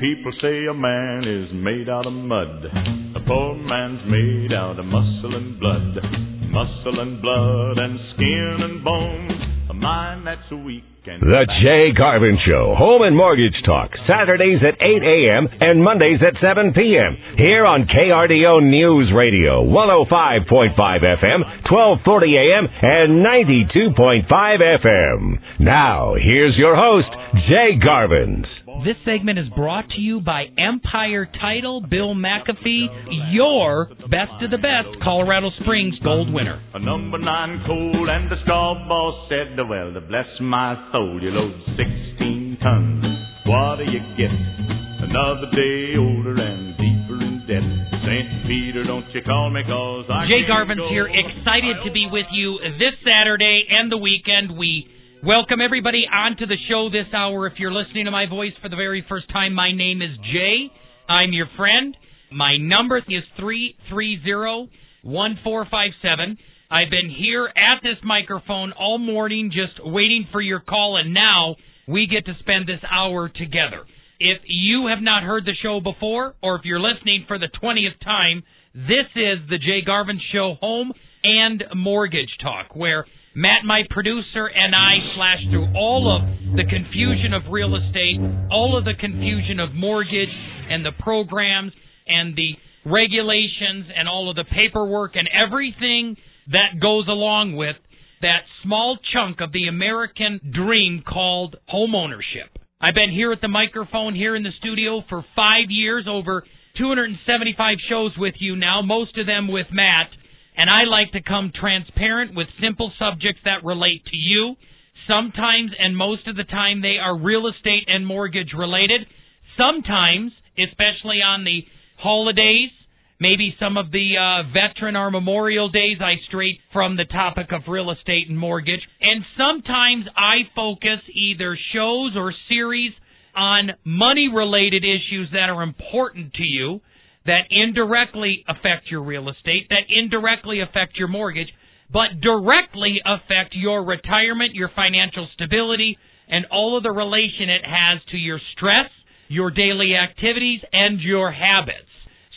People say a man is made out of mud. A poor man's made out of muscle and blood. Muscle and blood and skin and bones. A mind that's weak and The Jay Garvin Show, Home and Mortgage Talk, Saturdays at 8 a.m. and Mondays at 7 p.m. Here on KRDO News Radio, 105.5 FM, 1240 a.m. and 92.5 FM. Now, here's your host, Jay Garvins. This segment is brought to you by Empire Title, Bill McAfee, your best of the best Colorado Springs gold winner. A number nine coal and the straw boss said, well, to bless my soul, you load 16 tons. What do you get? Another day older and deeper in debt. St. Peter, don't you call me cause I Jay Garvin's go here, excited to be with you this Saturday and the weekend. We welcome everybody onto the show this hour. If you're listening to my voice for the very first time, my name is Jay. I'm your friend. My number is 330-1457. I've been here at this microphone all morning just waiting for your call, and now we get to spend this hour together. If you have not heard the show before, or if you're listening for the 20th time, this is the Jay Garvin Show Home and Mortgage Talk, where Matt, my producer, and I slash through all of the confusion of real estate, all of the confusion of mortgage and the programs and the regulations and all of the paperwork and everything that goes along with that small chunk of the American dream called homeownership. I've been here at the microphone here in the studio for five years, over 275 shows with you now, most of them with Matt. And I like to come transparent with simple subjects that relate to you. Sometimes and most of the time they are real estate and mortgage related. Sometimes, especially on the holidays, maybe some of the uh, veteran or memorial days, I stray from the topic of real estate and mortgage. And sometimes I focus either shows or series on money related issues that are important to you that indirectly affect your real estate, that indirectly affect your mortgage, but directly affect your retirement, your financial stability, and all of the relation it has to your stress, your daily activities, and your habits.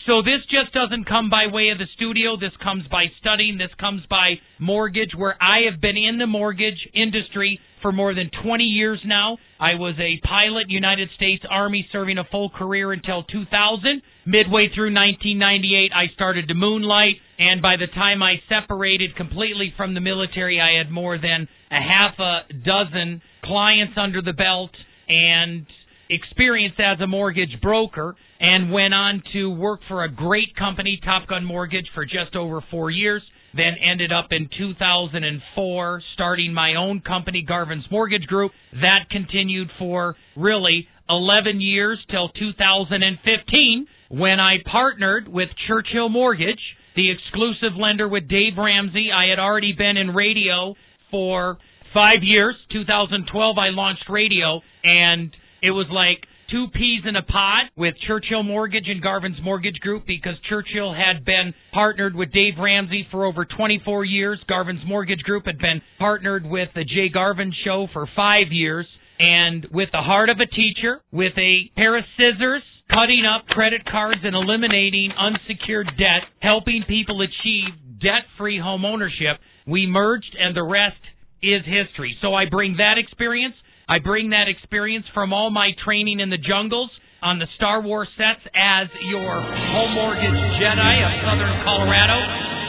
So this just doesn't come by way of the studio. This comes by studying. This comes by mortgage, where I have been in the mortgage industry for more than 20 years now. I was a pilot, United States Army, serving a full career until 2000. Midway through 1998, I started to moonlight, and by the time I separated completely from the military, I had more than a half a dozen clients under the belt and experience as a mortgage broker and went on to work for a great company, Top Gun Mortgage, for just over four years. Then ended up in 2004 starting my own company, Garvin's Mortgage Group. That continued for really 11 years till 2015 when I partnered with Churchill Mortgage, the exclusive lender with Dave Ramsey. I had already been in radio for five years. 2012, I launched radio, and it was like two peas in a pod with Churchill Mortgage and Garvin's Mortgage Group because Churchill had been partnered with Dave Ramsey for over 24 years. Garvin's Mortgage Group had been partnered with the Jay Garvin Show for five years. And with the heart of a teacher, with a pair of scissors, cutting up credit cards and eliminating unsecured debt, helping people achieve debt-free home ownership, we merged and the rest is history. So I bring that experience I bring that experience from all my training in the jungles on the Star Wars sets as your home mortgage Jedi of Southern Colorado.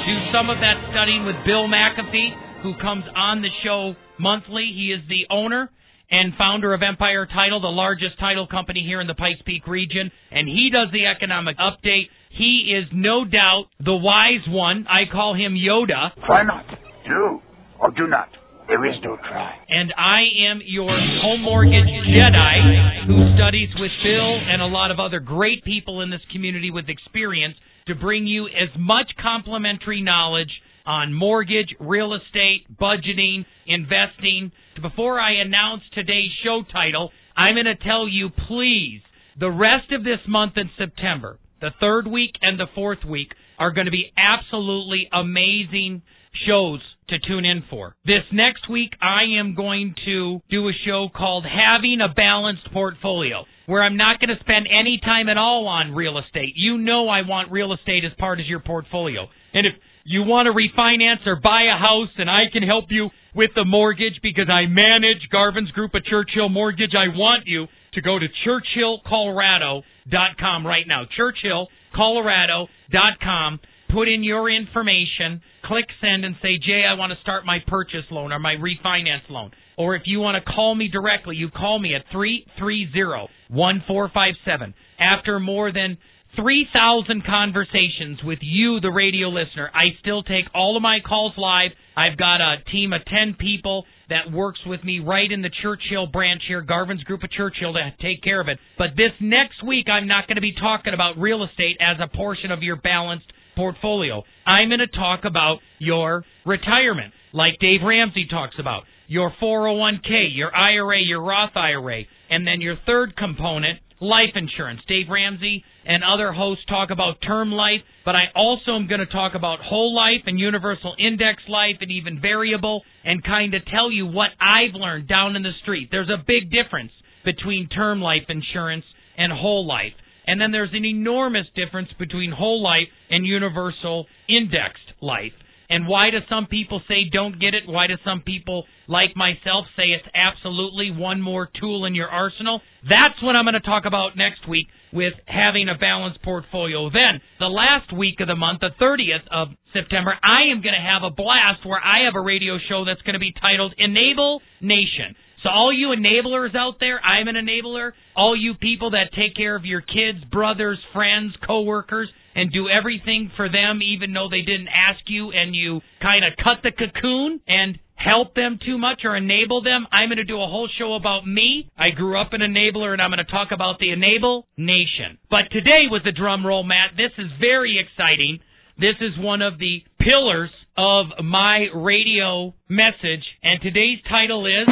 Do some of that studying with Bill McAfee, who comes on the show monthly. He is the owner and founder of Empire Title, the largest title company here in the Pikes Peak region, and he does the economic update. He is no doubt the wise one. I call him Yoda. Try not. Do or do not. There is no try. And I am your home mortgage Jedi who studies with Bill and a lot of other great people in this community with experience to bring you as much complimentary knowledge on mortgage, real estate, budgeting, investing. Before I announce today's show title, I'm going to tell you, please, the rest of this month in September, the third week and the fourth week, are going to be absolutely amazing shows to tune in for. This next week, I am going to do a show called Having a Balanced Portfolio, where I'm not going to spend any time at all on real estate. You know I want real estate as part of your portfolio. And if you want to refinance or buy a house and I can help you with the mortgage because I manage Garvin's Group of Churchill Mortgage, I want you to go to churchillcolorado.com right now. churchillcolorado.com. Put in your information, click send, and say, Jay, I want to start my purchase loan or my refinance loan. Or if you want to call me directly, you call me at 330 1457. After more than 3,000 conversations with you, the radio listener. I still take all of my calls live. I've got a team of 10 people that works with me right in the Churchill branch here, Garvin's Group of Churchill, to take care of it. But this next week, I'm not going to be talking about real estate as a portion of your balanced portfolio. I'm going to talk about your retirement, like Dave Ramsey talks about, your 401k, your IRA, your Roth IRA, and then your third component, life insurance. Dave Ramsey and other hosts talk about term life, but I also am going to talk about whole life and universal index life and even variable and kind of tell you what I've learned down in the street. There's a big difference between term life insurance and whole life. And then there's an enormous difference between whole life and universal indexed life. And why do some people say don't get it? Why do some people, like myself, say it's absolutely one more tool in your arsenal? That's what I'm going to talk about next week with having a balanced portfolio. Then, the last week of the month, the 30th of September, I am going to have a blast where I have a radio show that's going to be titled Enable Nation. So all you enablers out there, I'm an enabler. All you people that take care of your kids, brothers, friends, coworkers, and do everything for them even though they didn't ask you and you kind of cut the cocoon and help them too much or enable them. I'm going to do a whole show about me. I grew up an enabler and I'm going to talk about the enable nation. But today with the drum roll, Matt, this is very exciting. This is one of the pillars of my radio message and today's title is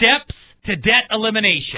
Steps to Debt Elimination.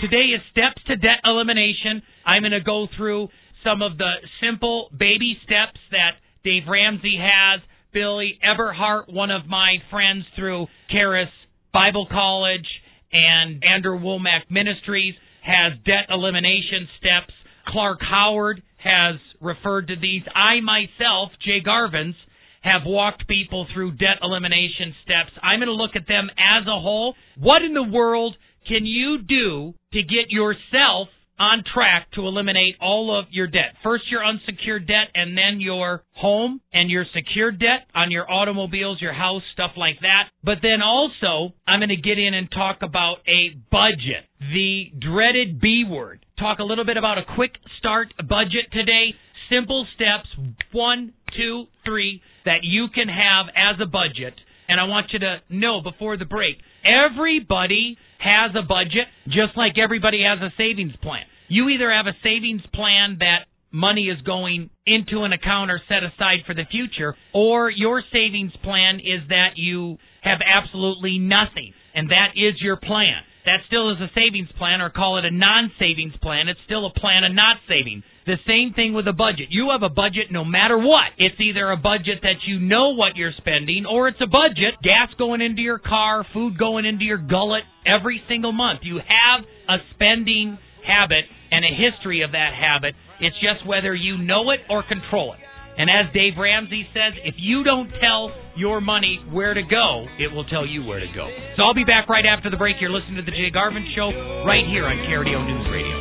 Today is steps to debt elimination. I'm going to go through some of the simple baby steps that Dave Ramsey has. Billy Epperhart, one of my friends through Charis Bible College and Andrew Wommack Ministries, has debt elimination steps. Clark Howard has referred to these. I myself, Jay Garvins, have walked people through debt elimination steps. I'm going to look at them as a whole. What in the world can you do to get yourself on track to eliminate all of your debt? First, your unsecured debt, and then your home and your secured debt on your automobiles, your house, stuff like that. But then also, I'm going to get in and talk about a budget, the dreaded B word. Talk a little bit about a quick start budget today. Simple steps, one, two, three, that you can have as a budget. And I want you to know before the break, everybody has a budget, just like everybody has a savings plan. You either have a savings plan that money is going into an account or set aside for the future, or your savings plan is that you have absolutely nothing, and that is your plan. That still is a savings plan, or call it a non savings plan. It's still a plan of not saving. The same thing with a budget. You have a budget no matter what. It's either a budget that you know what you're spending, or it's a budget, gas going into your car, food going into your gullet every single month. You have a spending habit and a history of that habit. It's just whether you know it or control it. And as Dave Ramsey says, if you don't tell your money where to go, it will tell you where to go. So I'll be back right after the break. You're listening to the Jay Garvin Show right here on KRDO News Radio.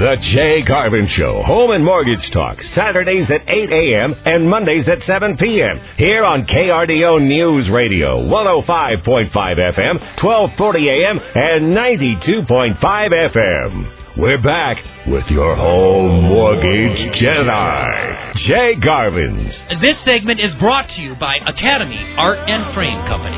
The Jay Garvin Show, Home and Mortgage Talk, Saturdays at 8 a.m. and Mondays at 7 p.m. Here on KRDO News Radio, 105.5 FM, 1240 a.m. and 92.5 FM. we're back with your home mortgage Jedi, Jay Garvin's. This segment is brought to you by Academy Art and Frame Company.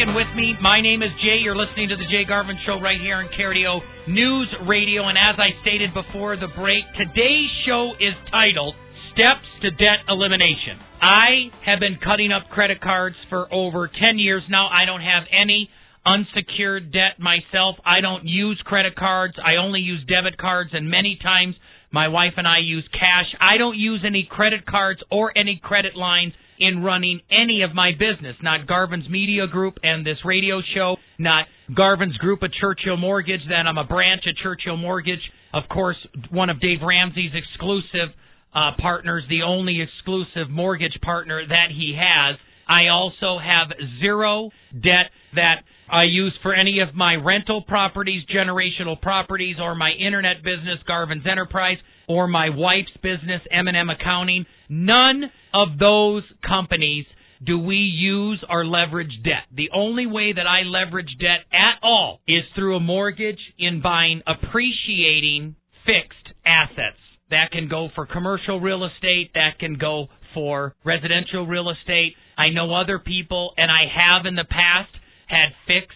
Sticking with me. My name is Jay. You're listening to the Jay Garvin Show right here on KRDO News Radio. And as I stated before the break, today's show is titled Steps to Debt Elimination. I have been cutting up credit cards for over 10 years now. I don't have any unsecured debt myself. I don't use credit cards. I only use debit cards, and many times my wife and I use cash. I don't use any credit cards or any credit lines in running any of my business. Not Garvin's Media Group and this radio show, not Garvin's Group at Churchill Mortgage, that I'm a branch at Churchill Mortgage. Of course, one of Dave Ramsey's exclusive uh, partners, the only exclusive mortgage partner that he has. I also have zero debt that I use for any of my rental properties, generational properties, or my internet business, Garvin's Enterprise, or my wife's business, M&M Accounting. None of those companies do we use our leverage debt. The only way that I leverage debt at all is through a mortgage in buying appreciating fixed assets. That can go for commercial real estate, that can go for residential real estate. I know other people, and I have in the past had fixed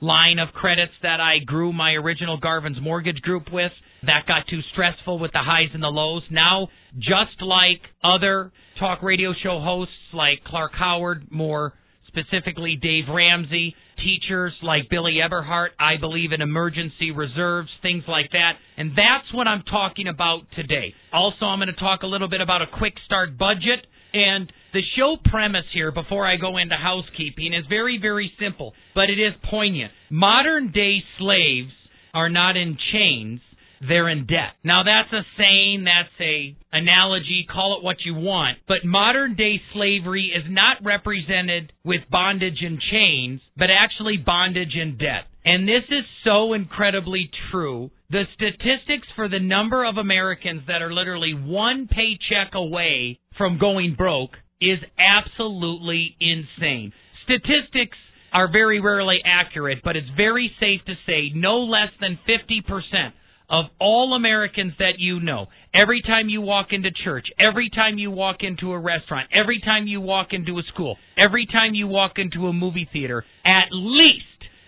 line of credits that I grew my original Garvin's mortgage group with. That got too stressful with the highs and the lows. Now, just like other talk radio show hosts like Clark Howard, more specifically Dave Ramsey, teachers like Billy Epperhart, I believe in emergency reserves, things like that. And that's what I'm talking about today. Also, I'm going to talk a little bit about a quick start budget. And the show premise here, before I go into housekeeping, is very, very simple, but it is poignant. Modern day slaves are not in chains, they're in debt. Now that's a saying, that's a analogy, call it what you want, but modern day slavery is not represented with bondage and chains, but actually bondage and debt. And this is so incredibly true. The statistics for the number of Americans that are literally one paycheck away from going broke is absolutely insane. Statistics are very rarely accurate, but it's very safe to say no less than 50% of all Americans that you know, every time you walk into church, every time you walk into a restaurant, every time you walk into a school, every time you walk into a movie theater, at least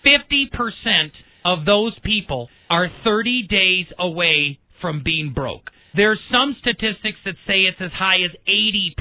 50% of those people are 30 days away from being broke. There's some statistics that say it's as high as 80%,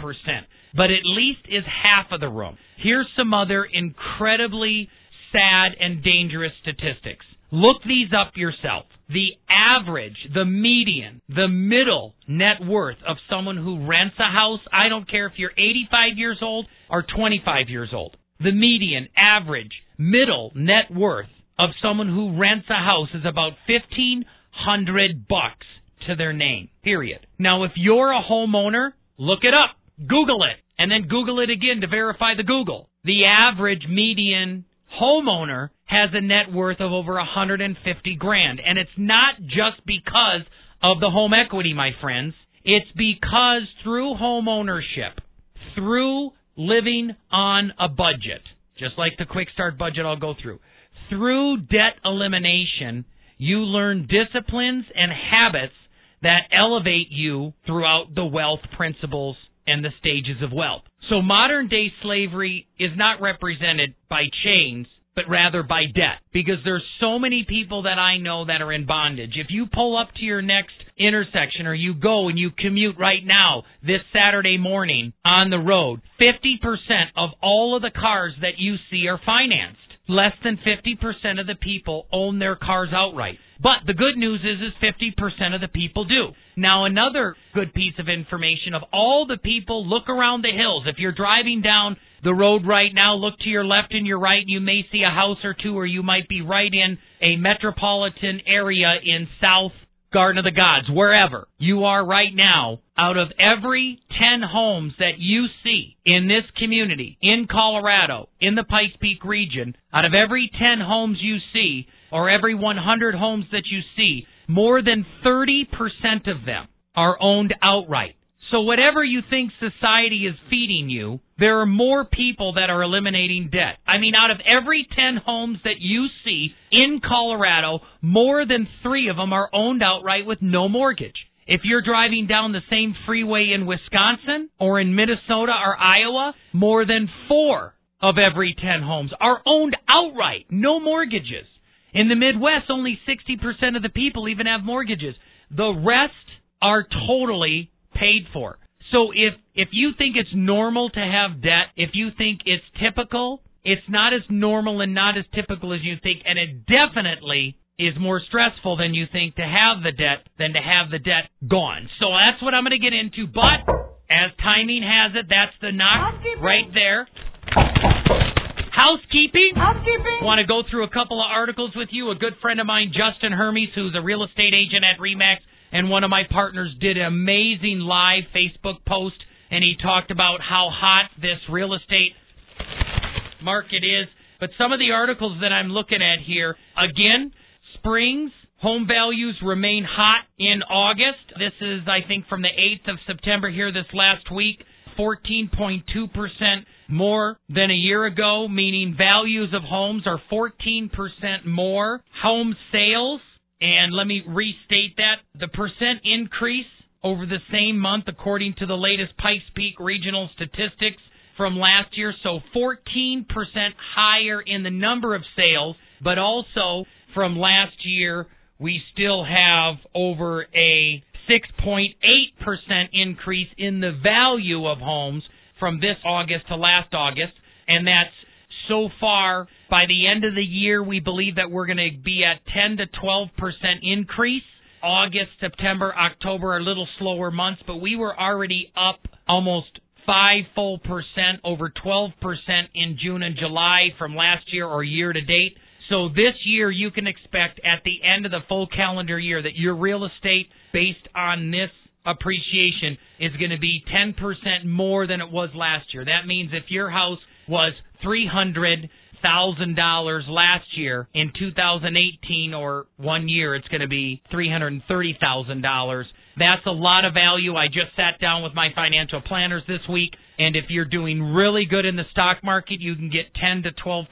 but at least is half of the room. Here's some other incredibly sad and dangerous statistics. Look these up yourself. The average, the median, the middle net worth of someone who rents a house, I don't care if you're 85 years old or 25 years old. The median, average, middle net worth of someone who rents a house is about 1500 bucks to their name. Period. Now if you're a homeowner, look it up. Google it and then Google it again to verify the Google. The average median homeowner has a net worth of over 150 grand. And it's not just because of the home equity, my friends. It's because through home ownership, through living on a budget, just like the quick start budget I'll go through, through debt elimination, you learn disciplines and habits that elevate you throughout the wealth principles and the stages of wealth. So modern day slavery is not represented by chains, but rather by debt. Because there's so many people that I know that are in bondage. If you pull up to your next intersection or you go and you commute right now this Saturday morning on the road, 50% of all of the cars that you see are financed. Less than 50% of the people own their cars outright. But the good news is, is 50% of the people do. Now, another good piece of information of all the people, look around the hills. If you're driving down the road right now, look to your left and your right, and you may see a house or two, or you might be right in a metropolitan area in South Garden of the Gods, wherever you are right now, out of every 10 homes that you see in this community, in Colorado, in the Pikes Peak region, out of every 10 homes you see, or every 100 homes that you see, more than 30% of them are owned outright. So whatever you think society is feeding you, there are more people that are eliminating debt. I mean, out of every 10 homes that you see in Colorado, more than 3 of them are owned outright with no mortgage. If you're driving down the same freeway in Wisconsin or in Minnesota or Iowa, more than 4 of every 10 homes are owned outright, no mortgages. In the Midwest, only 60% of the people even have mortgages. The rest are totally paid for. So if if you think it's normal to have debt, if you think it's typical, it's not as normal and not as typical as you think, and it definitely is more stressful than you think to have the debt than to have the debt gone. So that's what I'm going to get into. But as timing has it, that's the knock right there. Housekeeping. Housekeeping. Want to go through a couple of articles with you? A good friend of mine, Justin Hermes, who's a real estate agent at Remax, and one of my partners did an amazing live Facebook post, and he talked about how hot this real estate market is. But some of the articles that I'm looking at here, again, Springs home values remain hot in August. This is, I think, from the 8th of September here this last week. 14.2% more than a year ago, meaning values of homes are 14% more. Home sales, and let me restate that the percent increase over the same month, according to the latest Pikes Peak regional statistics from last year. So 14% higher in the number of sales, but also from last year, we still have over a 6.8% increase in the value of homes from this August to last August. And that's so far, by the end of the year, we believe that we're going to be at 10 to 12% increase. August, September, October are little slower months, but we were already up almost five full percent, over 12% in June and July from last year or year to date. So this year you can expect at the end of the full calendar year that your real estate based on this appreciation is going to be 10% more than it was last year. That means if your house was $300,000 last year in 2018 or one year it's going to be $330,000. That's a lot of value. I just sat down with my financial planners this week and if you're doing really good in the stock market, you can get 10 to 12%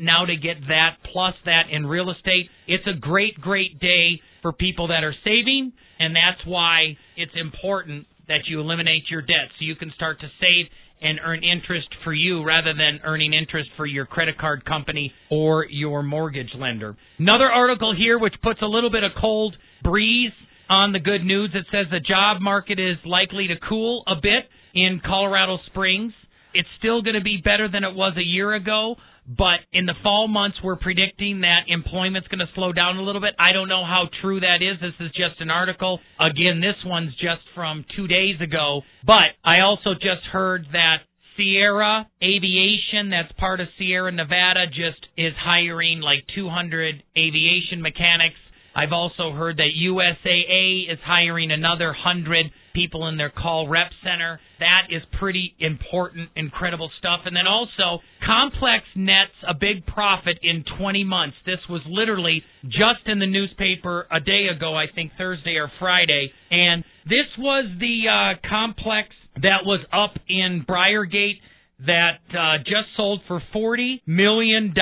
now to get that plus that in real estate. It's a great, great day for people that are saving, and that's why it's important that you eliminate your debt so you can start to save and earn interest for you rather than earning interest for your credit card company or your mortgage lender. Another article here which puts a little bit of cold breeze on the good news. It says the job market is likely to cool a bit in Colorado Springs. It's still going to be better than it was a year ago, but in the fall months, we're predicting that employment's going to slow down a little bit. I don't know how true that is. This is just an article. Again, this one's just from two days ago, but I also just heard that Sierra Aviation, that's part of Sierra Nevada, just is hiring like 200 aviation mechanics. I've also heard that USAA is hiring another 100 people in their call rep center. That is pretty important, incredible stuff. And then also, Complex nets a big profit in 20 months. This was literally just in the newspaper a day ago, I think Thursday or Friday. And this was the uh, complex that was up in Briargate that uh, just sold for $40 million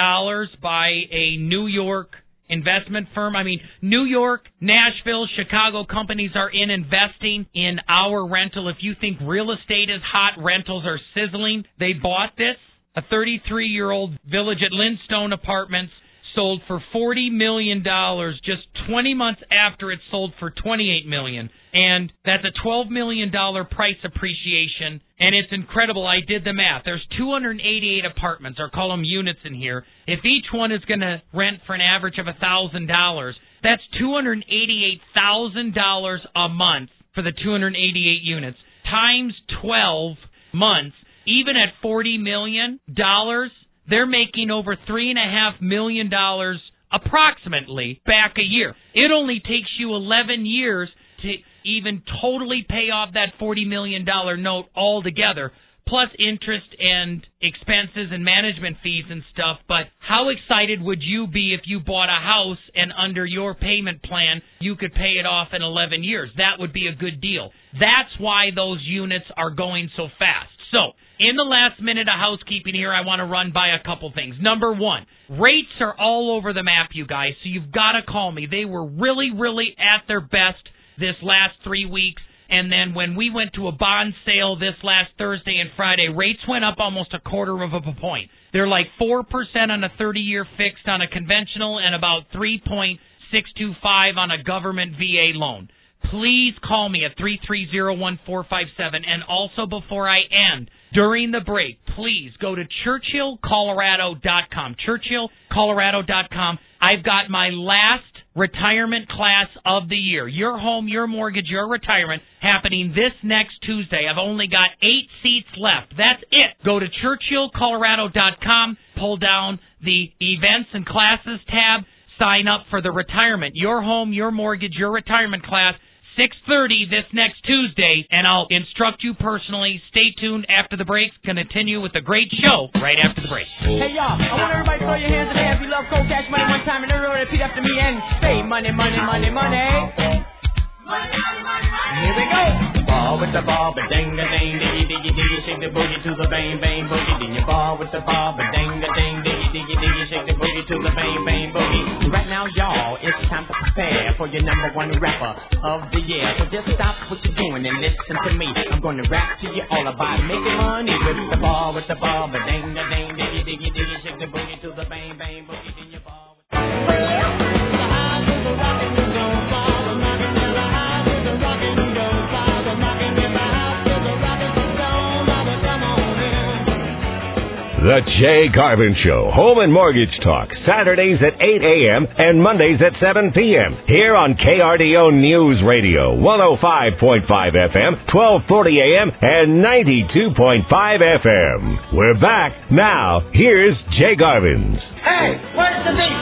by a New York investment firm. I mean, New York, Nashville, Chicago companies are in investing in our rental. If you think real estate is hot, rentals are sizzling. They bought this. A 33 year old village at Lindstone Apartments sold for 40 million dollars just 20 months after it sold for 28 million. And that's a 12 million dollar price appreciation. And it's incredible. I did the math. There's 288 apartments. Or call them units in here. If each one is going to rent for an average of a thousand dollars that's 288 thousand dollars a month for the 288 units times 12 months even at 40 million dollars they're making over three and a half million dollars approximately back a year. It only takes you 11 years to even totally pay off that $40 million note altogether. plus interest and expenses and management fees and stuff. But how excited would you be if you bought a house and under your payment plan you could pay it off in 11 years? That would be a good deal. That's why those units are going so fast. So, in the last minute of housekeeping here, I want to run by a couple things. Number one, rates are all over the map, you guys, so you've got to call me. They were really, really at their best this last three weeks. And then when we went to a bond sale this last Thursday and Friday, rates went up almost a quarter of a point. They're like 4% on a 30 year fixed on a conventional and about 3.625 on a government VA loan. Please call me at 3301457. And also before I end, during the break, please go to churchillcolorado.com. Churchillcolorado.com. I've got my last retirement class of the year. Your home, your mortgage, your retirement happening this next Tuesday. I've only got eight seats left. That's it. Go to churchillcolorado.com, pull down the events and classes tab, sign up for the retirement. Your home, your mortgage, your retirement class 6:30 this next Tuesday, and I'll instruct you personally. Stay tuned after the break. Continue with a great show right after the break. Hey y'all, I want everybody to throw your hands in the air if you love cold cash money one time, and everyone repeat after me and say money, money, money, money. Here we go. Ball with the ball, but ding a ding, diggy diggy diggy, shake the boogie to the bang bang boogie. Then you ball with the ball, but ding a ding, diggy diggy diggy, shake the boogie to the bang bang boogie. Right now, y'all, it's time to prepare for your number one rapper of the year. So just stop what you're doing and listen to me. I'm gonna rap to you all about making money with the ball, with the ball, but ding a ding, diggy diggy diggy, The Jay Garvin Show, Home and Mortgage Talk, Saturdays at 8 a.m. and Mondays at 7 p.m. Here on KRDO News Radio, 105.5 FM, 1240 a.m. and 92.5 FM. We're back. Now, here's Jay Garvin's. Hey, where's the beat?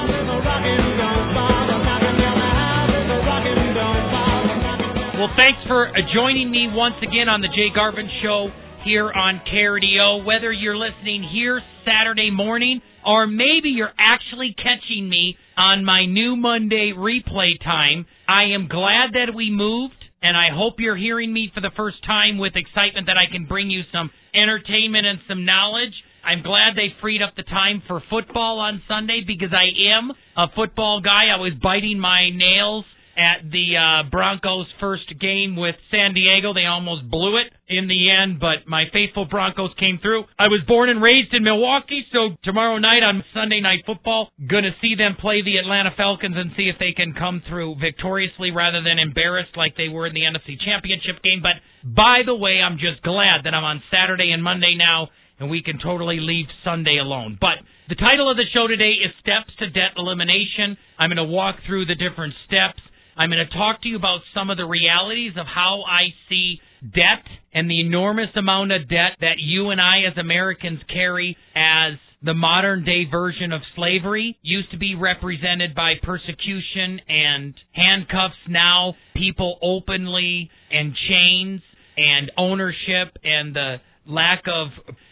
Well, thanks for uh, joining me once again on the Jay Garvin Show here on KRDO. Whether you're listening here Saturday morning or maybe you're actually catching me on my new Monday replay time, I am glad that we moved. And I hope you're hearing me for the first time with excitement that I can bring you some entertainment and some knowledge. I'm glad they freed up the time for football on Sunday because I am a football guy. I was biting my nails at the uh, Broncos' first game with San Diego. They almost blew it in the end, but my faithful Broncos came through. I was born and raised in Milwaukee, so tomorrow night on Sunday Night Football, gonna see them play the Atlanta Falcons and see if they can come through victoriously rather than embarrassed like they were in the NFC Championship game. But by the way, I'm just glad that I'm on Saturday and Monday now and we can totally leave Sunday alone. But the title of the show today is Steps to Debt Elimination. I'm going to walk through the different steps. I'm going to talk to you about some of the realities of how I see debt and the enormous amount of debt that you and I as Americans carry as the modern day version of slavery used to be represented by persecution and handcuffs now people openly and chains and ownership and the lack of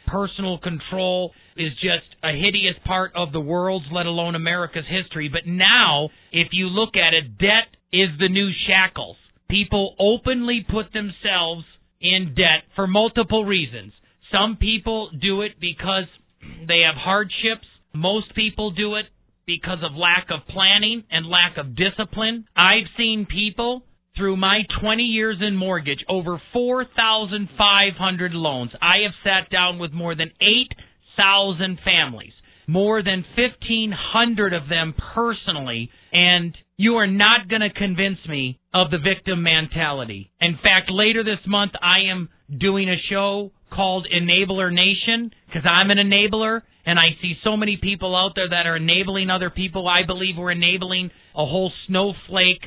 personal control is just a hideous part of the world's, let alone America's history. But now, if you look at it, debt is the new shackles. People openly put themselves in debt for multiple reasons. Some people do it because they have hardships. Most people do it because of lack of planning and lack of discipline. I've seen people through my 20 years in mortgage, over 4,500 loans. I have sat down with more than 8,000 families, more than 1,500 of them personally, and you are not going to convince me of the victim mentality. In fact, later this month, I am doing a show called Enabler Nation because I'm an enabler and I see so many people out there that are enabling other people. I believe we're enabling a whole snowflake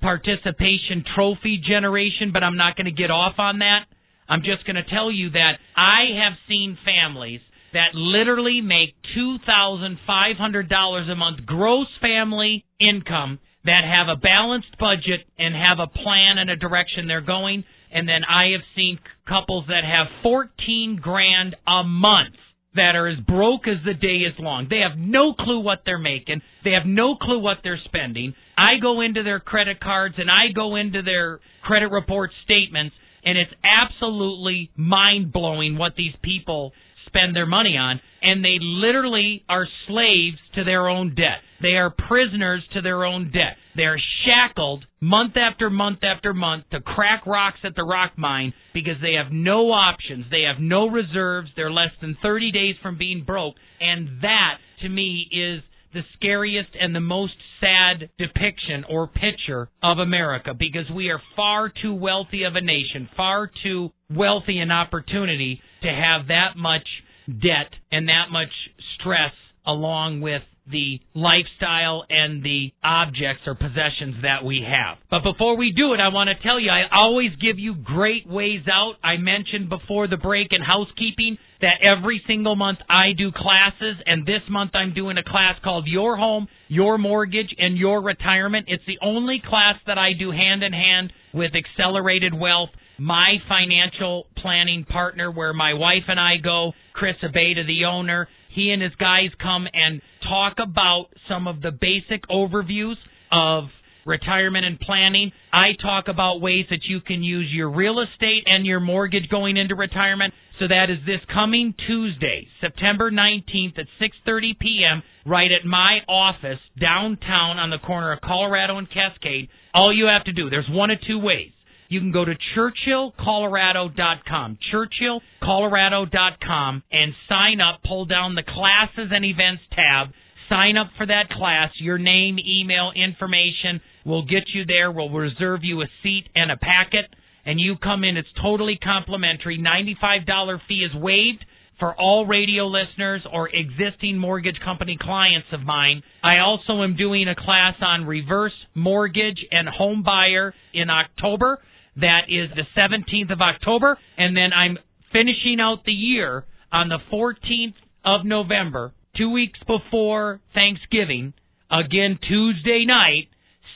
participation trophy generation, but I'm not going to get off on that. I'm just going to tell you that I have seen families that literally make $2,500 a month gross family income that have a balanced budget and have a plan and a direction they're going. And then I have seen couples that have 14 grand a month that are as broke as the day is long. They have no clue what they're making. They have no clue what they're spending. I go into their credit cards and I go into their credit report statements and it's absolutely mind blowing what these people spend their money on and they literally are slaves to their own debt. They are prisoners to their own debt. They are shackled month after month after month to crack rocks at the rock mine because they have no options. They have no reserves. They're less than 30 days from being broke. And that, to me, is the scariest and the most sad depiction or picture of America because we are far too wealthy of a nation, far too wealthy an opportunity to have that much debt and that much stress along with the lifestyle and the objects or possessions that we have. But before we do it, I want to tell you, I always give you great ways out. I mentioned before the break in housekeeping that every single month I do classes, and this month I'm doing a class called Your Home, Your Mortgage, and Your Retirement. It's the only class that I do hand in hand with Accelerated Wealth, my financial planning partner, where my wife and I go, Chris Abeda, the owner. He and his guys come and talk about some of the basic overviews of retirement and planning. I talk about ways that you can use your real estate and your mortgage going into retirement. So that is this coming Tuesday, September 19th at 6:30 p.m. right at my office downtown on the corner of Colorado and Cascade. All you have to do, there's one of two ways. You can go to churchillcolorado.com, churchillcolorado.com, and sign up. Pull down the classes and events tab. Sign up for that class. Your name, email, information We'll get you there. We'll reserve you a seat and a packet. And you come in. It's totally complimentary. $95 fee is waived for all radio listeners or existing mortgage company clients of mine. I also am doing a class on reverse mortgage and home buyer in October. That is the 17th of October. And then I'm finishing out the year on the 14th of November, two weeks before Thanksgiving. Again, Tuesday night,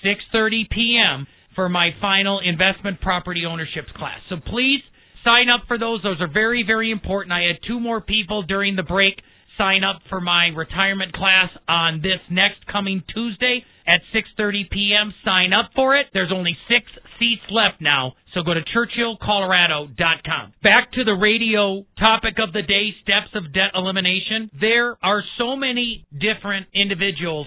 6.30 p.m. for my final investment property ownerships class. So please sign up for those. Those are very, very important. I had two more people during the break sign up for my retirement class on this next coming Tuesday at 6:30 p.m. Sign up for it. There's only 6 seats left now, so go to churchillcolorado.com. Back to the radio topic of the day, steps of debt elimination. There are so many different individuals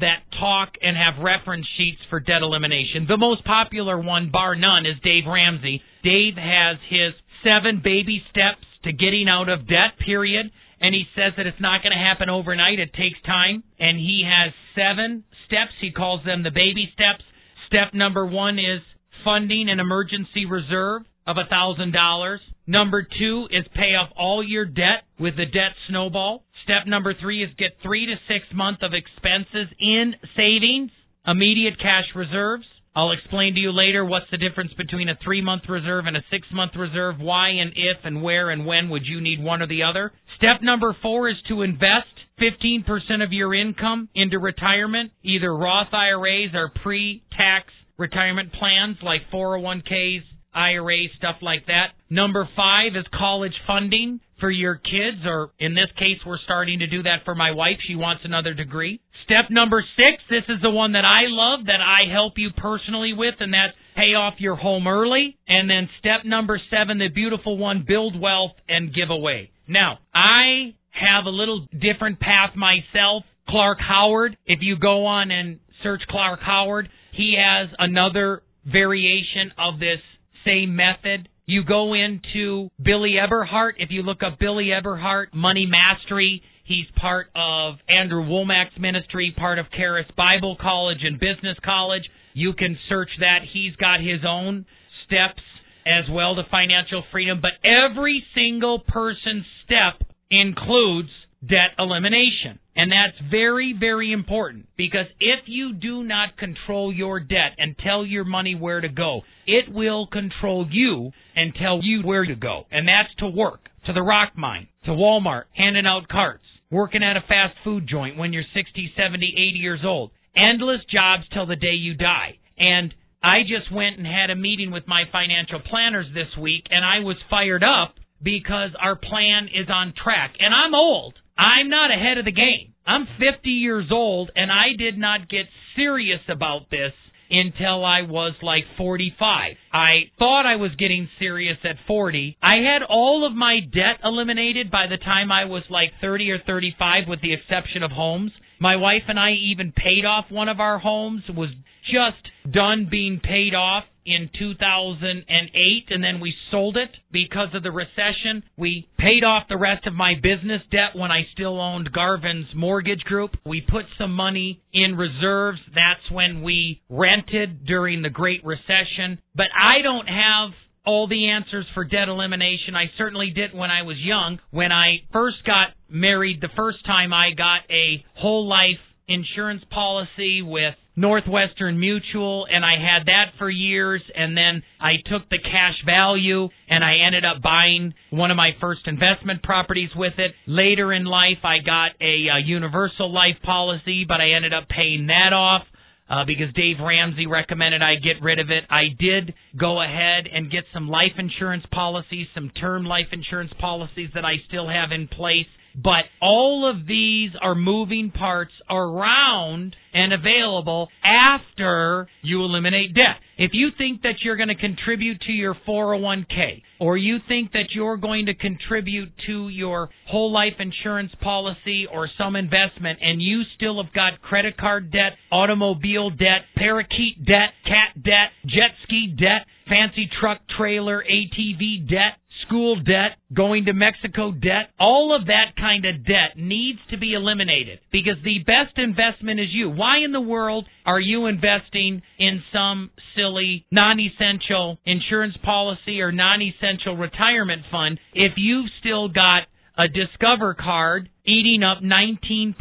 that talk and have reference sheets for debt elimination. The most popular one, bar none, is Dave Ramsey. Dave has his seven baby steps to getting out of debt, period. And he says that it's not going to happen overnight. It takes time. And he has seven steps. He calls them the baby steps. Step number one is funding an emergency reserve of a thousand dollars. Number two is pay off all your debt with the debt snowball. Step number three is get three to six months of expenses in savings, immediate cash reserves. I'll explain to you later what's the difference between a three month reserve and a six month reserve, why and if and where and when would you need one or the other. Step number four is to invest 15% of your income into retirement, either Roth IRAs or pre tax retirement plans like 401ks, IRAs, stuff like that. Number five is college funding for your kids, or in this case, we're starting to do that for my wife. She wants another degree. Step number six, this is the one that I love, that I help you personally with, and that's pay off your home early. And then step number seven, the beautiful one, build wealth and give away. Now, I have a little different path myself. Clark Howard, if you go on and search Clark Howard, he has another variation of this same method. You go into Billy Epperhart. If you look up Billy Epperhart, Money Mastery, he's part of Andrew Wommack's ministry, part of Charis Bible College and Business College. You can search that. He's got his own steps as well to financial freedom, but every single person's step includes debt elimination. And that's very, very important because if you do not control your debt and tell your money where to go, it will control you and tell you where to go. And that's to work, to the rock mine, to Walmart, handing out carts, working at a fast food joint when you're 60, 70, 80 years old. endless jobs till the day you die. And I just went and had a meeting with my financial planners this week, and I was fired up because our plan is on track. And I'm old. I'm not ahead of the game. I'm 50 years old, and I did not get serious about this until I was like 45. I thought I was getting serious at 40. I had all of my debt eliminated by the time I was like 30 or 35 with the exception of homes. My wife and I even paid off one of our homes, was just done being paid off in 2008 and then we sold it because of the recession. We paid off the rest of my business debt when I still owned Garvin's Mortgage Group. We put some money in reserves. That's when we rented during the Great Recession. But I don't have all the answers for debt elimination. I certainly did when I was young. When I first got married, the first time I got a whole life insurance policy with Northwestern Mutual and I had that for years and then I took the cash value and I ended up buying one of my first investment properties with it. Later in life I got a, a universal life policy but I ended up paying that off. Uh, because Dave Ramsey recommended I get rid of it. I did go ahead and get some life insurance policies, some term life insurance policies that I still have in place. But all of these are moving parts around and available after you eliminate debt. If you think that you're going to contribute to your 401k or you think that you're going to contribute to your whole life insurance policy or some investment and you still have got credit card debt, automobile debt, parakeet debt, cat debt, jet ski debt, fancy truck trailer, ATV debt, school debt, going to Mexico debt, all of that kind of debt needs to be eliminated because the best investment is you. Why in the world are you investing in some silly non-essential insurance policy or non-essential retirement fund if you've still got a Discover card eating up 19%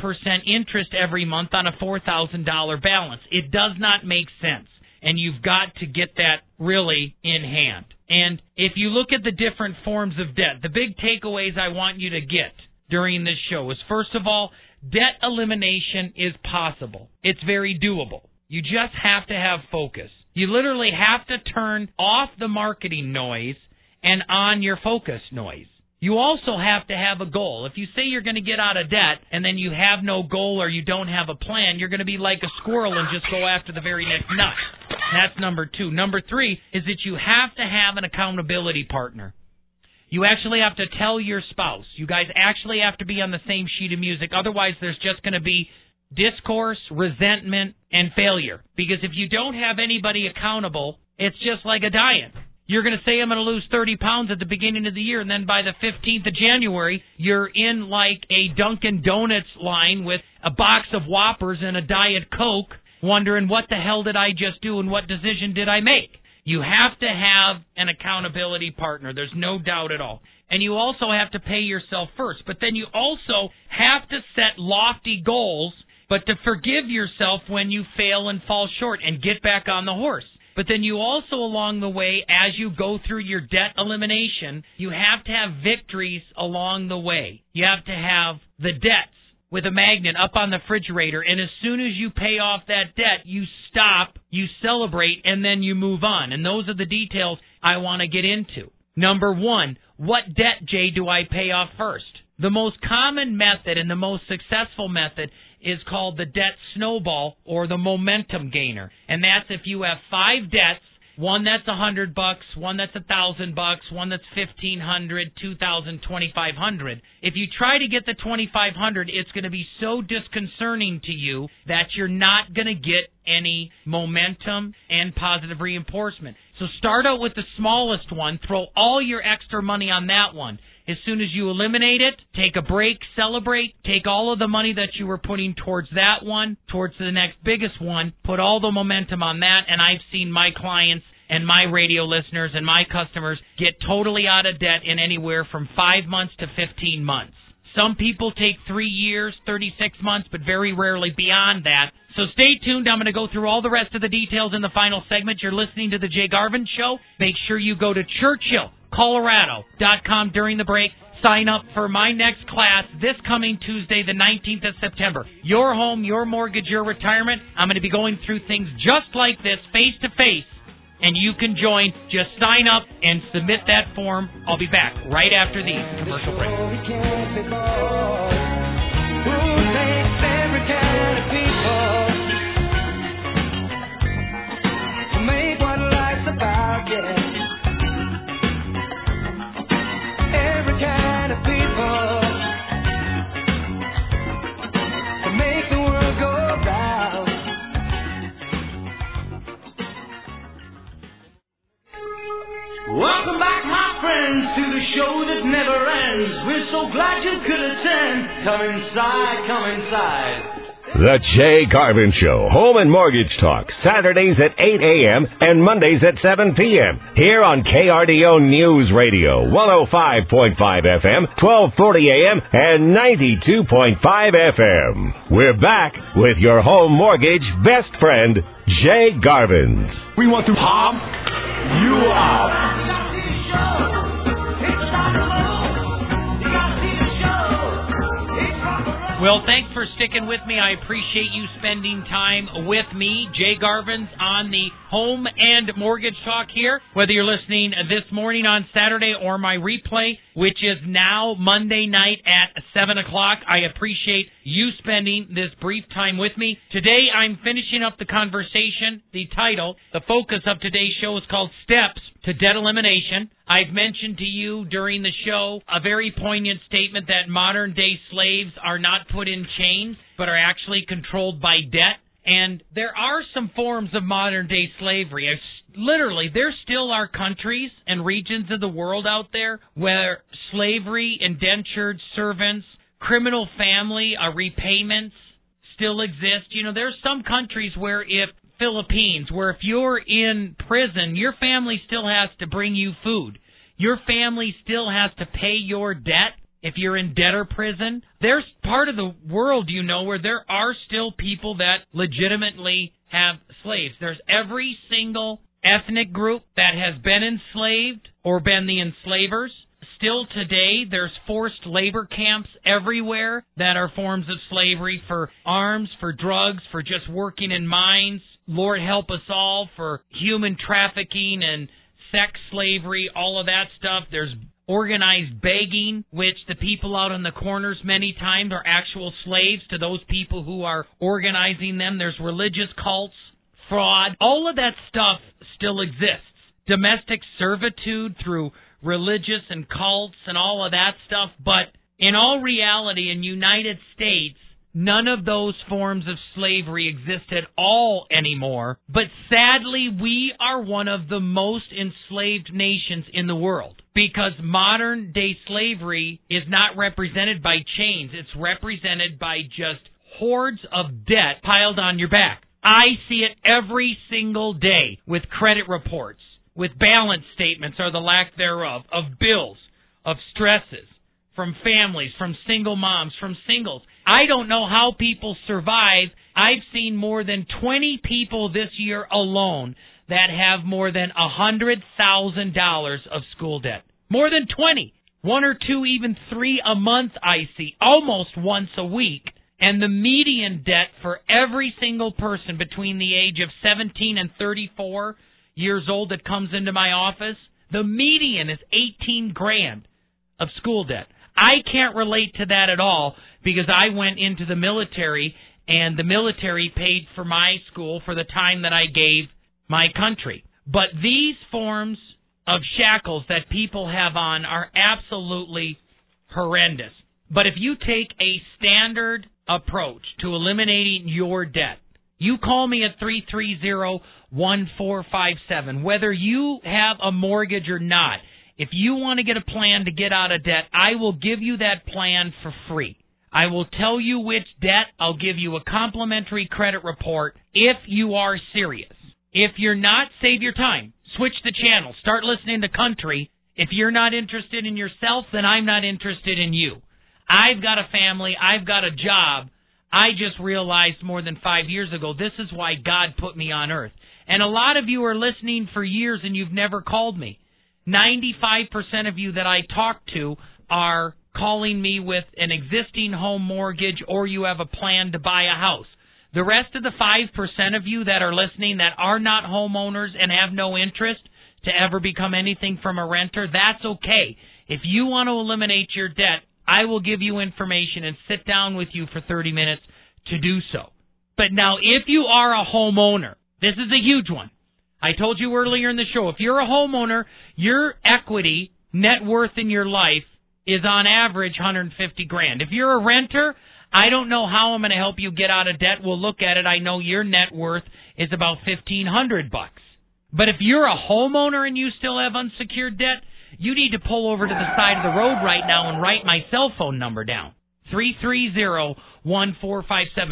interest every month on a $4,000 balance? It does not make sense. And you've got to get that really in hand. And if you look at the different forms of debt, the big takeaways I want you to get during this show is first of all, debt elimination is possible. It's very doable. You just have to have focus. You literally have to turn off the marketing noise and on your focus noise. You also have to have a goal. If you say you're going to get out of debt and then you have no goal or you don't have a plan, you're going to be like a squirrel and just go after the very next nut. That's number two. Number three is that you have to have an accountability partner. You actually have to tell your spouse. You guys actually have to be on the same sheet of music. Otherwise, there's just going to be discourse, resentment, and failure. Because if you don't have anybody accountable, it's just like a diet. You're going to say I'm going to lose 30 pounds at the beginning of the year, and then by the 15th of January, you're in like a Dunkin' Donuts line with a box of Whoppers and a Diet Coke, wondering what the hell did I just do and what decision did I make? You have to have an accountability partner. There's no doubt at all. And you also have to pay yourself first. But then you also have to set lofty goals, but to forgive yourself when you fail and fall short and get back on the horse. But then you also, along the way, as you go through your debt elimination, you have to have victories along the way. You have to have the debts with a magnet up on the refrigerator, and as soon as you pay off that debt, you stop, you celebrate, and then you move on. And those are the details I want to get into. Number one, what debt, Jay, do I pay off first? The most common method and the most successful method is called the debt snowball or the momentum gainer. And that's if you have five debts, one that's a hundred bucks, one that's a thousand bucks, one that's fifteen hundred, two thousand, twenty five hundred. If you try to get the twenty five hundred, it's going to be so disconcerting to you that you're not going to get any momentum and positive reinforcement. So start out with the smallest one, throw all your extra money on that one. As soon as you eliminate it, take a break, celebrate, take all of the money that you were putting towards that one, towards the next biggest one, put all the momentum on that, and I've seen my clients and my radio listeners and my customers get totally out of debt in anywhere from five months to 15 months. Some people take three years, 36 months, but very rarely beyond that. So stay tuned. I'm going to go through all the rest of the details in the final segment. You're listening to the Jay Garvin Show. Make sure you go to Churchill Colorado.com during the break. sign up for my next class this coming Tuesday, the 19th of September. Your home, your mortgage, your retirement. I'm going to be going through things just like this, face to face, and you can join. Just sign up and submit that form. I'll be back right after these commercial breaks. Welcome back, my friends, to the show that never ends. We're so glad you could attend. Come inside, come inside. The Jay Garvin Show, Home and Mortgage Talk, Saturdays at 8 a.m. and Mondays at 7 p.m. Here on KRDO News Radio, 105.5 FM, 1240 a.m. and 92.5 FM. We're back with your home mortgage best friend, Jay Garvin. We want to pop you up. Well, thanks for sticking with me. I appreciate you spending time with me, Jay Garvin's, on the Home and Mortgage Talk here. Whether you're listening this morning on Saturday or my replay, which is now Monday night at 7 o'clock, I appreciate you spending this brief time with me. Today, I'm finishing up the conversation. The title, the focus of today's show is called Steps to Debt Elimination. I've mentioned to you during the show a very poignant statement that modern day slaves are not put in chains, but are actually controlled by debt. And there are some forms of modern day slavery. I've, literally, there still are countries and regions of the world out there where slavery, indentured servants, criminal family uh, repayments still exist. You know, there's some countries where if Philippines, where if you're in prison, your family still has to bring you food. Your family still has to pay your debt if you're in debtor prison. There's part of the world, you know, where there are still people that legitimately have slaves. There's every single ethnic group that has been enslaved or been the enslavers. Still today, there's forced labor camps everywhere that are forms of slavery for arms, for drugs, for just working in mines. Lord help us all for human trafficking and sex slavery, all of that stuff. There's organized begging, which the people out on the corners many times are actual slaves to those people who are organizing them. There's religious cults, fraud. All of that stuff still exists. Domestic servitude through religious and cults and all of that stuff. But in all reality, in United States, None of those forms of slavery exist at all anymore. But sadly, we are one of the most enslaved nations in the world because modern day slavery is not represented by chains. It's represented by just hordes of debt piled on your back. I see it every single day with credit reports, with balance statements or the lack thereof, of bills, of stresses from families, from single moms, from singles. I don't know how people survive. I've seen more than 20 people this year alone that have more than a $100,000 of school debt. More than 20. One or two, even three a month I see, almost once a week. And the median debt for every single person between the age of 17 and 34 years old that comes into my office, the median is 18 grand of school debt. I can't relate to that at all because I went into the military and the military paid for my school for the time that I gave my country. But these forms of shackles that people have on are absolutely horrendous. But if you take a standard approach to eliminating your debt, you call me at 330-1457 whether you have a mortgage or not. If you want to get a plan to get out of debt, I will give you that plan for free. I will tell you which debt. I'll give you a complimentary credit report if you are serious. If you're not, save your time. Switch the channel. Start listening to country. If you're not interested in yourself, then I'm not interested in you. I've got a family. I've got a job. I just realized more than five years ago this is why God put me on earth. And a lot of you are listening for years and you've never called me. 95% of you that I talk to are calling me with an existing home mortgage or you have a plan to buy a house. The rest of the 5% of you that are listening that are not homeowners and have no interest to ever become anything from a renter, that's okay. If you want to eliminate your debt, I will give you information and sit down with you for 30 minutes to do so. But now, if you are a homeowner, this is a huge one. I told you earlier in the show, if you're a homeowner, your equity, net worth in your life is on average 150 grand. If you're a renter, I don't know how I'm going to help you get out of debt. We'll look at it. I know your net worth is about 1500 bucks. But if you're a homeowner and you still have unsecured debt, you need to pull over to the side of the road right now and write my cell phone number down. 330-1457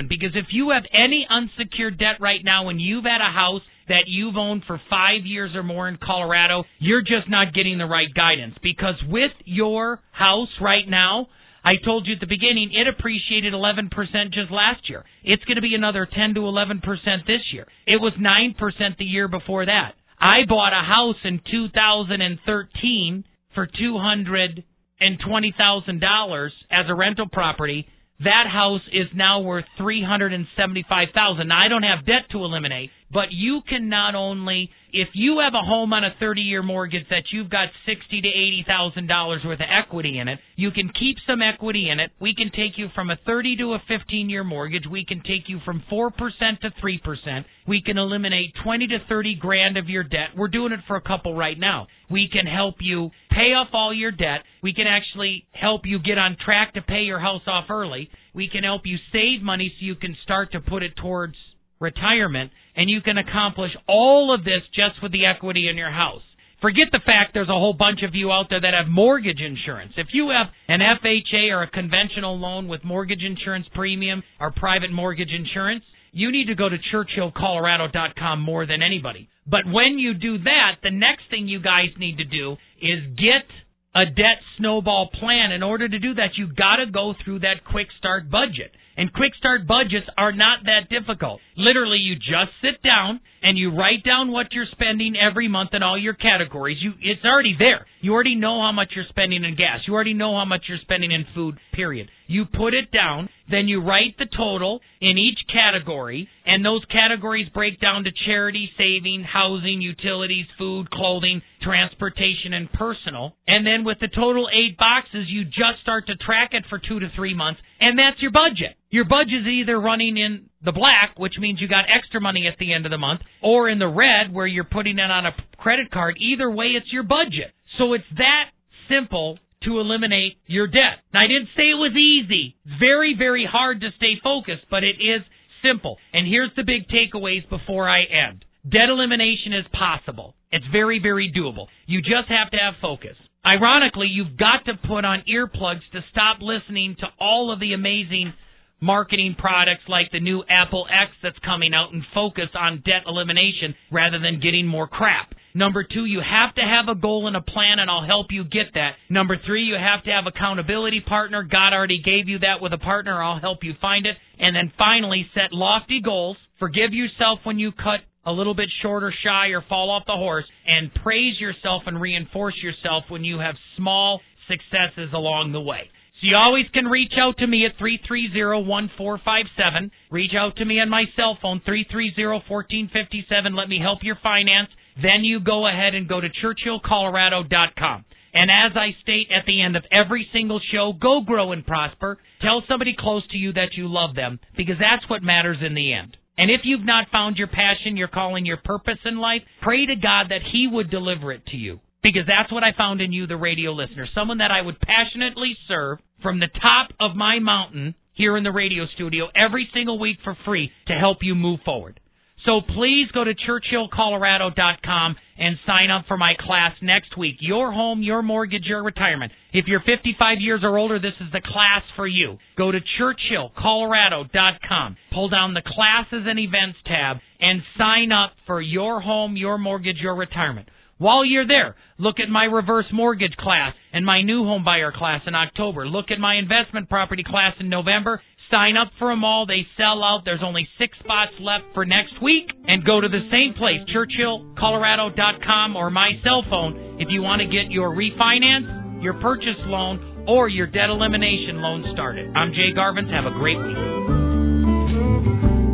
because if you have any unsecured debt right now and you've had a house that you've owned for 5 years or more in Colorado, you're just not getting the right guidance because with your house right now, I told you at the beginning it appreciated 11% just last year. It's going to be another 10 to 11% this year. It was 9% the year before that. I bought a house in 2013 for $220,000 as a rental property. That house is now worth 375,000. Now I don't have debt to eliminate, but you can not only if you have a home on a 30-year mortgage that you've got sixty to eighty thousand dollars worth of equity in it, you can keep some equity in it. We can take you from a 30 to a 15-year mortgage. We can take you from four percent to three percent. We can eliminate 20 to 30 grand of your debt. We're doing it for a couple right now. We can help you pay off all your debt. We can actually help you get on track to pay your house off early. We can help you save money so you can start to put it towards retirement, and you can accomplish all of this just with the equity in your house. Forget the fact there's a whole bunch of you out there that have mortgage insurance. If you have an FHA or a conventional loan with mortgage insurance premium or private mortgage insurance, you need to go to churchillcolorado.com more than anybody. But when you do that, the next thing you guys need to do is get a debt snowball plan. In order to do that, you got to go through that quick start budget. And quick start budgets are not that difficult. Literally, you just sit down and you write down what you're spending every month in all your categories. You, it's already there. You already know how much you're spending in gas. You already know how much you're spending in food, period. You put it down, then you write the total in each category, and those categories break down to charity, saving, housing, utilities, food, clothing, transportation, and personal. And then with the total eight boxes, you just start to track it for two to three months, and that's your budget. Your budget is either running in the black, which means you got extra money at the end of the month, or in the red, where you're putting it on a credit card. Either way, it's your budget. So it's that simple to eliminate your debt. Now, I didn't say it was easy. It's Very, very hard to stay focused, but it is simple. And here's the big takeaways before I end. Debt elimination is possible. It's very, very doable. You just have to have focus. Ironically, you've got to put on earplugs to stop listening to all of the amazing marketing products like the new Apple X that's coming out and focus on debt elimination rather than getting more crap. Number two, you have to have a goal and a plan, and I'll help you get that. Number three, you have to have accountability partner. God already gave you that with a partner. I'll help you find it. And then finally, set lofty goals. Forgive yourself when you cut a little bit short or shy or fall off the horse, and praise yourself and reinforce yourself when you have small successes along the way. So you always can reach out to me at 330-1457. Reach out to me on my cell phone, 330-1457. Let me help your finance. Then you go ahead and go to churchillcolorado.com. And as I state at the end of every single show, go grow and prosper. Tell somebody close to you that you love them because that's what matters in the end. And if you've not found your passion, your calling, your purpose in life, pray to God that He would deliver it to you. Because that's what I found in you, the radio listener. Someone that I would passionately serve from the top of my mountain here in the radio studio every single week for free to help you move forward. So please go to churchillcolorado.com and sign up for my class next week. Your home, your mortgage, your retirement. If you're 55 years or older, this is the class for you. Go to churchillcolorado.com. Pull down the classes and events tab and sign up for your home, your mortgage, your retirement. While you're there, look at my reverse mortgage class and my new home buyer class in October. Look at my investment property class in November. Sign up for them all. They sell out. There's only six spots left for next week. And go to the same place, churchillcolorado.com or my cell phone if you want to get your refinance, your purchase loan, or your debt elimination loan started. I'm Jay Garvins. Have a great week.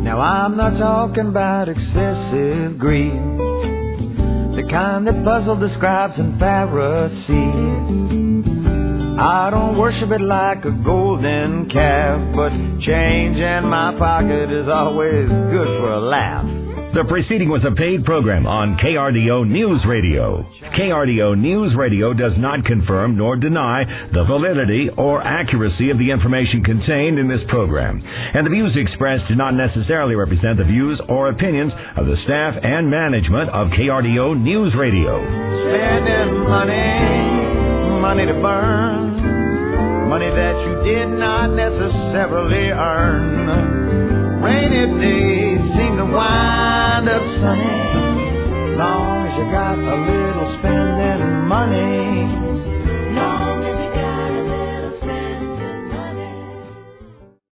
Now I'm not talking about excessive greed, the kind that puzzled the scribes and Pharisees. I don't worship it like a golden calf, but change in my pocket is always good for a laugh. The preceding was a paid program on KRDO News Radio. KRDO News Radio does not confirm nor deny the validity or accuracy of the information contained in this program, and the views expressed do not necessarily represent the views or opinions of the staff and management of KRDO News Radio. Spending money money to burn, money that you did not necessarily earn. Rainy days seem to wind up sunny, long as you got a little spending money.